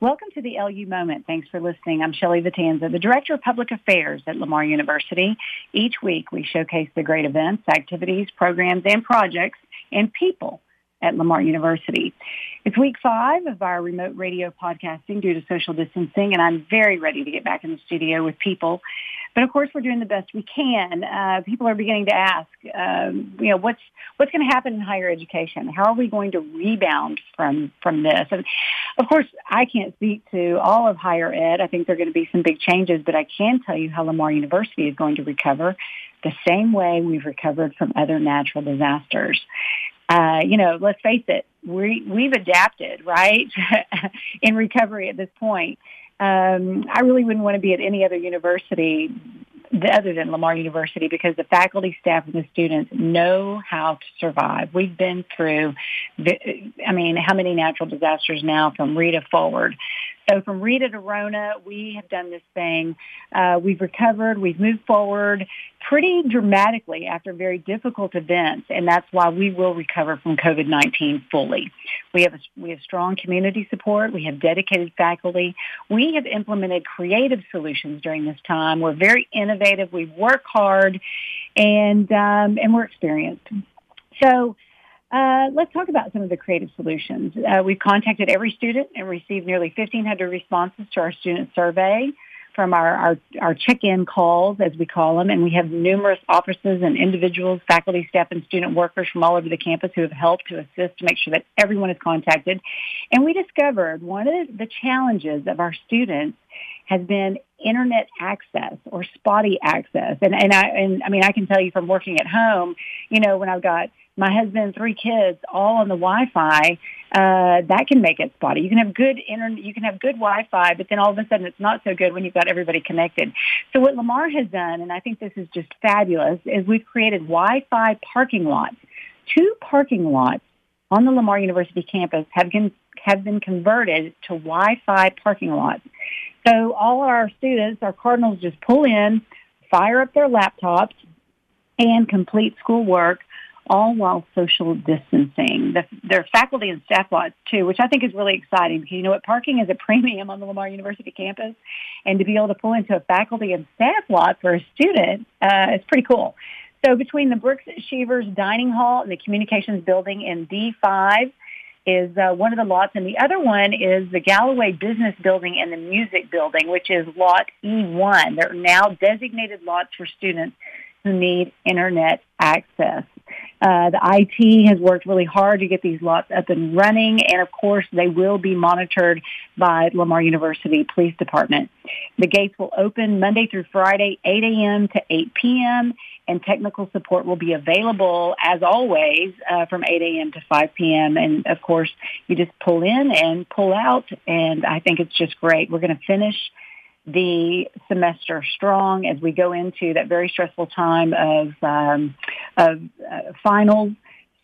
Welcome to the LU Moment. Thanks for listening. I'm Shelley Vitanza, the Director of Public Affairs at Lamar University. Each week we showcase the great events, activities, programs, and projects and people at Lamar University. It's week five of our remote radio podcasting due to social distancing, and I'm very ready to get back in the studio with people. But of course, we're doing the best we can. Uh, people are beginning to ask, um, you know, what's what's going to happen in higher education? How are we going to rebound from from this? And of course, I can't speak to all of higher ed. I think there are going to be some big changes, but I can tell you how Lamar University is going to recover the same way we've recovered from other natural disasters uh, you know, let's face it, we we've adapted, right, in recovery at this point. Um, I really wouldn't want to be at any other university other than Lamar University because the faculty, staff, and the students know how to survive. We've been through, I mean, how many natural disasters now from Rita forward. So from Rita to Rona, we have done this thing. Uh, we've recovered. We've moved forward pretty dramatically after very difficult events, and that's why we will recover from COVID-19 fully. We have a, we have strong community support. We have dedicated faculty. We have implemented creative solutions during this time. We're very innovative. We work hard, and um, and we're experienced. So uh, let's talk about some of the creative solutions. Uh, we've contacted every student and received nearly 1,500 responses to our student survey from our, our, our check-in calls, as we call them, and we have numerous offices and individuals, faculty, staff, and student workers from all over the campus who have helped to assist to make sure that everyone is contacted. And we discovered one of the challenges of our students has been internet access or spotty access. And, and I, and I mean, I can tell you from working at home, you know, when I've got my husband, three kids, all on the Wi-Fi, uh, that can make it spotty. You can have good internet, you can have good Wi-Fi, but then all of a sudden it's not so good when you've got everybody connected. So what Lamar has done, and I think this is just fabulous, is we've created Wi-Fi parking lots. Two parking lots on the Lamar University campus have been, have been converted to Wi-Fi parking lots. So all our students, our Cardinals just pull in, fire up their laptops, and complete schoolwork all while social distancing. The, their faculty and staff lots too, which I think is really exciting because you know what, parking is a premium on the Lamar University campus, and to be able to pull into a faculty and staff lot for a student uh, is pretty cool. So between the Brooks Shivers Dining Hall and the Communications Building in D5 is uh, one of the lots, and the other one is the Galloway Business Building and the Music Building, which is Lot E1. They're now designated lots for students who need internet access. Uh, the IT has worked really hard to get these lots up and running, and of course, they will be monitored by Lamar University Police Department. The gates will open Monday through Friday, 8 a.m. to 8 p.m., and technical support will be available, as always, uh, from 8 a.m. to 5 p.m. And of course, you just pull in and pull out, and I think it's just great. We're going to finish the semester strong as we go into that very stressful time of, um, of uh, finals.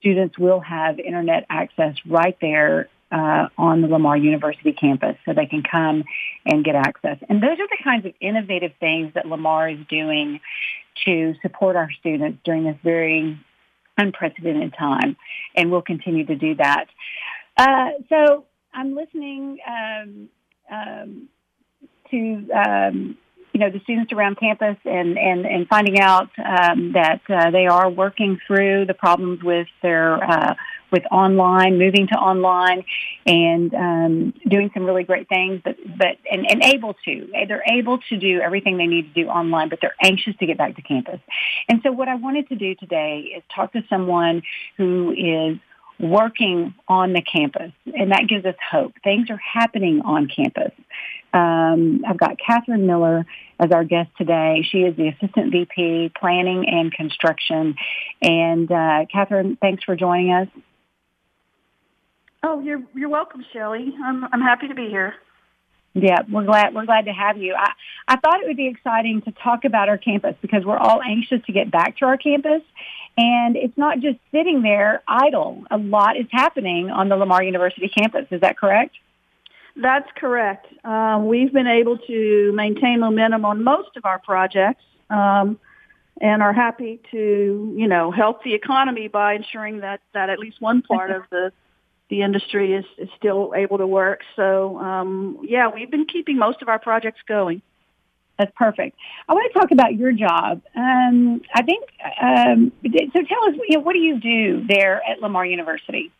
Students will have internet access right there uh, on the Lamar University campus so they can come and get access. And those are the kinds of innovative things that Lamar is doing to support our students during this very unprecedented time. And we'll continue to do that. Uh, so I'm listening um, um, to um, you know the students around campus and and and finding out um, that uh, they are working through the problems with their uh, with online, moving to online, and um, doing some really great things. But but and, and able to they're able to do everything they need to do online, but they're anxious to get back to campus. And so what I wanted to do today is talk to someone who is working on the campus, and that gives us hope. Things are happening on campus. Um, I've got Catherine Miller as our guest today. She is the Assistant VP Planning and Construction. And uh, Catherine, thanks for joining us. Oh, you're you're welcome, Shelley. I'm I'm happy to be here. Yeah, we're glad we're glad to have you. I, I thought it would be exciting to talk about our campus because we're all anxious to get back to our campus. And it's not just sitting there idle. A lot is happening on the Lamar University campus. Is that correct? That's correct. Um, we've been able to maintain momentum on most of our projects um, and are happy to, you know, help the economy by ensuring that, that at least one part of the the industry is, is still able to work. So um, yeah, we've been keeping most of our projects going. That's perfect. I want to talk about your job. Um, I think um, so. Tell us, you know, what do you do there at Lamar University?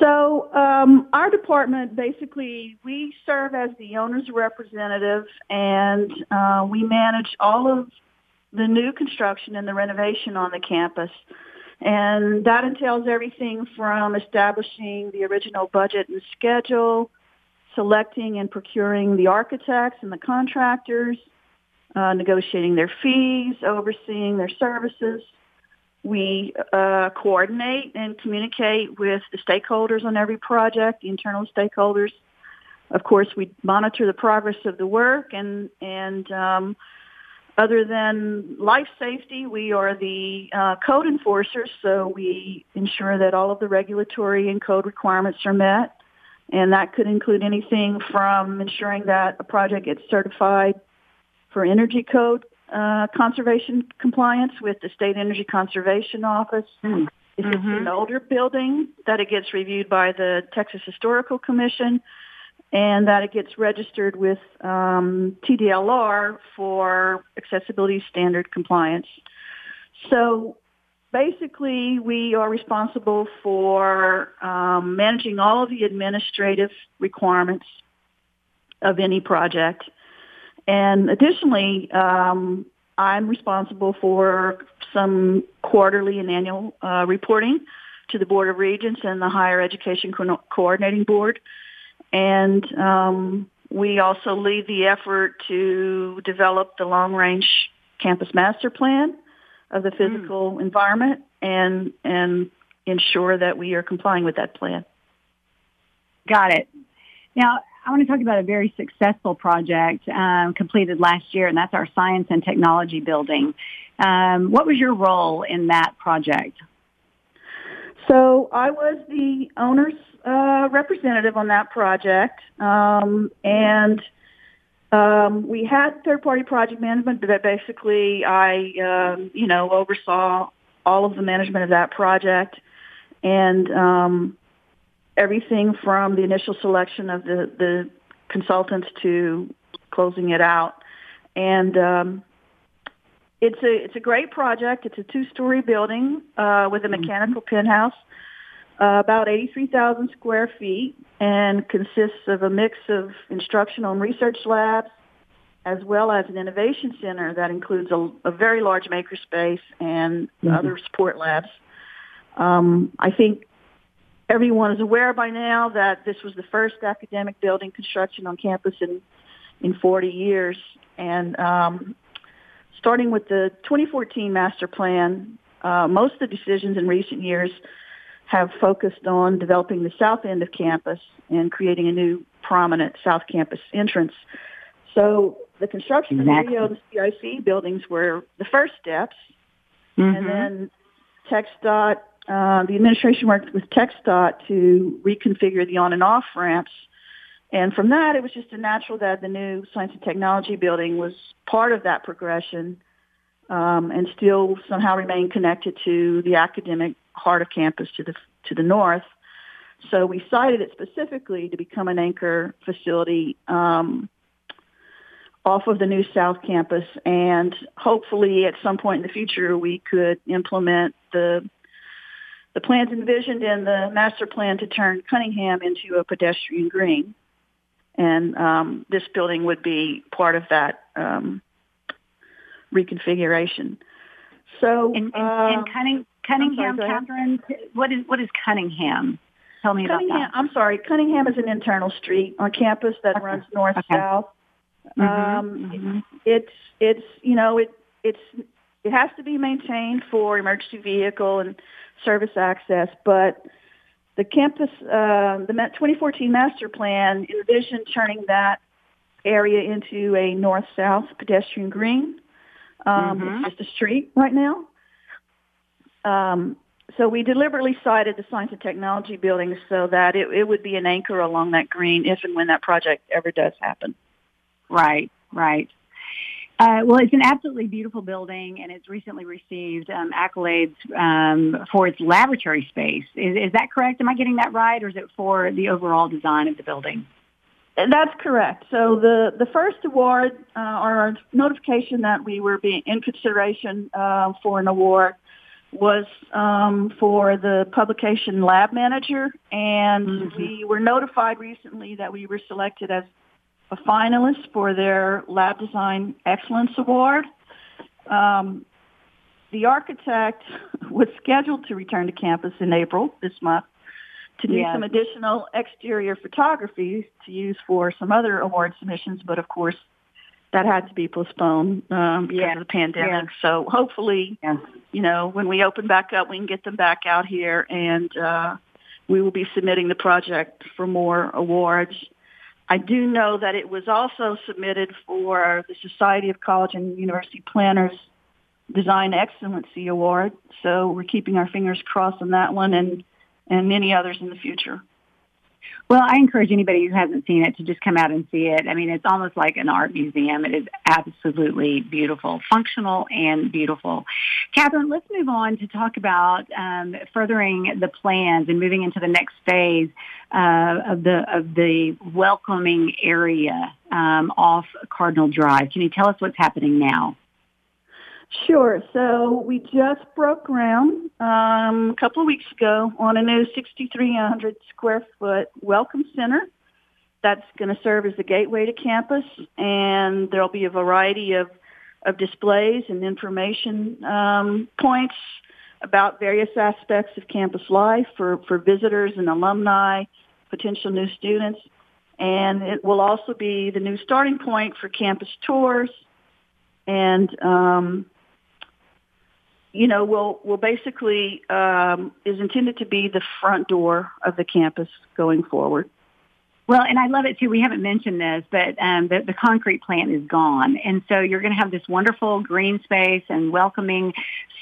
So um, our department basically we serve as the owner's representative, and uh, we manage all of the new construction and the renovation on the campus. And that entails everything from establishing the original budget and schedule, selecting and procuring the architects and the contractors, uh, negotiating their fees, overseeing their services. We uh, coordinate and communicate with the stakeholders on every project, the internal stakeholders. Of course, we monitor the progress of the work and and um, other than life safety, we are the uh, code enforcers, so we ensure that all of the regulatory and code requirements are met. And that could include anything from ensuring that a project gets certified for energy code uh, conservation compliance with the State Energy Conservation Office. Mm-hmm. If it's mm-hmm. an older building, that it gets reviewed by the Texas Historical Commission and that it gets registered with um, TDLR for accessibility standard compliance. So basically, we are responsible for um, managing all of the administrative requirements of any project. And additionally, um, I'm responsible for some quarterly and annual uh, reporting to the Board of Regents and the Higher Education Co- Coordinating Board. And um, we also lead the effort to develop the long-range campus master plan of the physical mm. environment and and ensure that we are complying with that plan. Got it. Now, I want to talk about a very successful project um, completed last year, and that's our science and technology building. Um, what was your role in that project? So I was the owner's uh, representative on that project, um, and um, we had third-party project management, but basically I, um, you know, oversaw all of the management of that project, and um, everything from the initial selection of the, the consultants to closing it out. And um, it's a it's a great project. It's a two-story building uh, with a mm-hmm. mechanical penthouse uh, about 83,000 square feet and consists of a mix of instructional and research labs as well as an innovation center that includes a, a very large makerspace and mm-hmm. other support labs. Um, I think everyone is aware by now that this was the first academic building construction on campus in in 40 years. And um, starting with the 2014 master plan, uh, most of the decisions in recent years have focused on developing the south end of campus and creating a new prominent south campus entrance. So the construction exactly. of the CIC buildings were the first steps, mm-hmm. and then TxDOT, uh, the administration worked with TxDOT to reconfigure the on and off ramps. And from that, it was just a natural that the new science and technology building was part of that progression um, and still somehow remain connected to the academic heart of campus to the to the north. So we sited it specifically to become an anchor facility um, off of the new South Campus, and hopefully at some point in the future we could implement the the plans envisioned in the master plan to turn Cunningham into a pedestrian green, and um, this building would be part of that um, reconfiguration. So, in, and, um, and Cunning, Cunningham, sorry, Catherine, what is what is Cunningham? Tell me Cunningham, about that. I'm sorry, Cunningham is an internal street on campus that okay. runs north okay. south. Mm-hmm. Um, mm-hmm. It's it's you know it it's it has to be maintained for emergency vehicle and service access, but the campus, uh, the 2014 master plan envisioned turning that area into a north-south pedestrian green. Um, mm-hmm. It's just a street right now. Um, so we deliberately sited the science and technology building so that it, it would be an anchor along that green if and when that project ever does happen. Right, right. Uh, well, it's an absolutely beautiful building, and it's recently received um, accolades um, for its laboratory space. Is, is, that correct? Am I getting that right, or is it for the overall design of the building? That's correct. So the, the first award, uh, our notification that we were being in consideration uh, for an award, was um, for the publication lab manager, and mm-hmm. we were notified recently that we were selected as a finalist for their Lab Design Excellence Award. Um, the architect was scheduled to return to campus in April this month to do yes. some additional exterior photography to use for some other award submissions, but of course that had to be postponed um, because yeah. of the pandemic. Yeah. So hopefully, yeah. you know, when we open back up, we can get them back out here, and uh, we will be submitting the project for more awards. I do know that it was also submitted for the Society of College and University Planners Design Excellency Award. So we're keeping our fingers crossed on that one and, and many others in the future. Well, I encourage anybody who hasn't seen it to just come out and see it. I mean, it's almost like an art museum. It is absolutely beautiful, functional and beautiful. Catherine, let's move on to talk about um, furthering the plans and moving into the next phase uh, of the of the welcoming area um, off Cardinal Drive. Can you tell us what's happening now? Sure. So we just broke ground um, a couple of weeks ago on a new 6,300 square foot welcome center that's going to serve as the gateway to campus, and there'll be a variety of of displays and information um, points about various aspects of campus life for, for visitors and alumni, potential new students. And it will also be the new starting point for campus tours and um, you know, will will basically um, is intended to be the front door of the campus going forward. Well, and I love it too. We haven't mentioned this, but um, the, the concrete plant is gone, and so you're going to have this wonderful green space and welcoming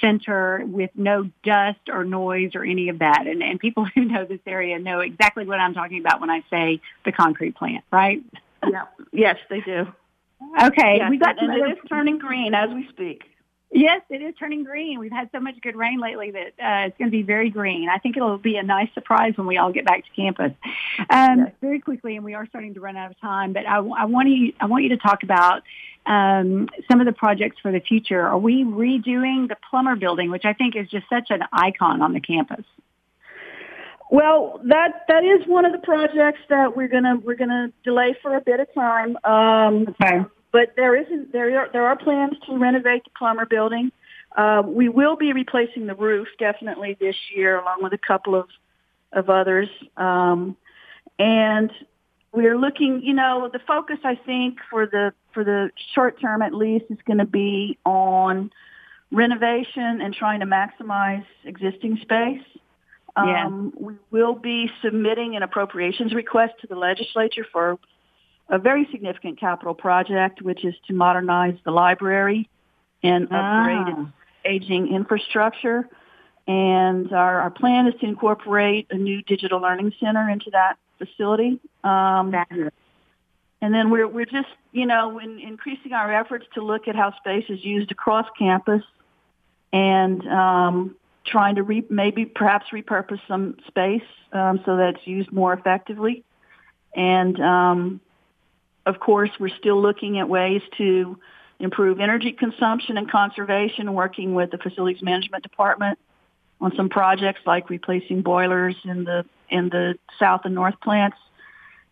center with no dust or noise or any of that. And, and people who know this area know exactly what I'm talking about when I say the concrete plant, right? Yeah. yes, they do. Okay, yes, we got and, and it is turning green as we speak. Yes, it is turning green. We've had so much good rain lately that uh, it's going to be very green. I think it'll be a nice surprise when we all get back to campus. Um, yes. Very quickly, and we are starting to run out of time, but I, I want you I want you to talk about um, some of the projects for the future. Are we redoing the Plummer Building, which I think is just such an icon on the campus? Well, that that is one of the projects that we're gonna we're gonna delay for a bit of time. Um, okay. But there isn't there are there are plans to renovate the Plummer building. Uh, we will be replacing the roof definitely this year, along with a couple of of others. Um, and we're looking, you know, the focus I think for the for the short term at least is going to be on renovation and trying to maximize existing space. Yeah. Um, we will be submitting an appropriations request to the legislature for a very significant capital project, which is to modernize the library and upgrade ah. its aging infrastructure. And our, our plan is to incorporate a new digital learning center into that facility. Um, and then we're, we're just, you know, in, increasing our efforts to look at how space is used across campus and um, trying to re- maybe perhaps repurpose some space um, so that it's used more effectively. And um, of course, we're still looking at ways to improve energy consumption and conservation, working with the facilities management department on some projects like replacing boilers in the in the south and north plants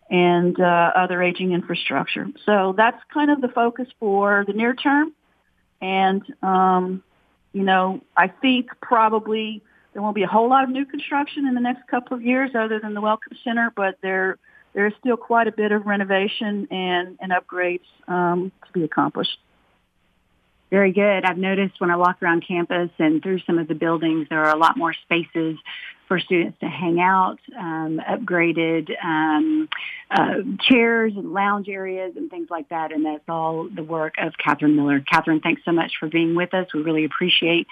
and uh, other aging infrastructure. So that's kind of the focus for the near term. And um, you know, I think probably there won't be a whole lot of new construction in the next couple of years, other than the Welcome Center, but there there is still quite a bit of renovation and, and upgrades um, to be accomplished. Very good. I've noticed when I walk around campus and through some of the buildings, there are a lot more spaces for students to hang out, um, upgraded um, uh, chairs and lounge areas and things like that. And that's all the work of Catherine Miller. Catherine, thanks so much for being with us. We really appreciate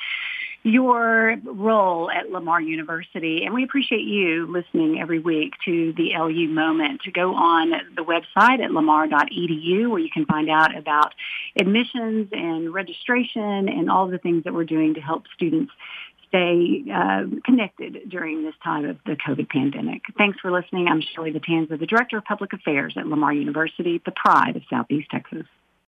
your role at Lamar University. And we appreciate you listening every week to the LU Moment. To go on the website at lamar.edu where you can find out about admissions and registration and all the things that we're doing to help students stay uh, connected during this time of the COVID pandemic. Thanks for listening. I'm Shelley Vitanza, the Director of Public Affairs at Lamar University, the pride of Southeast Texas.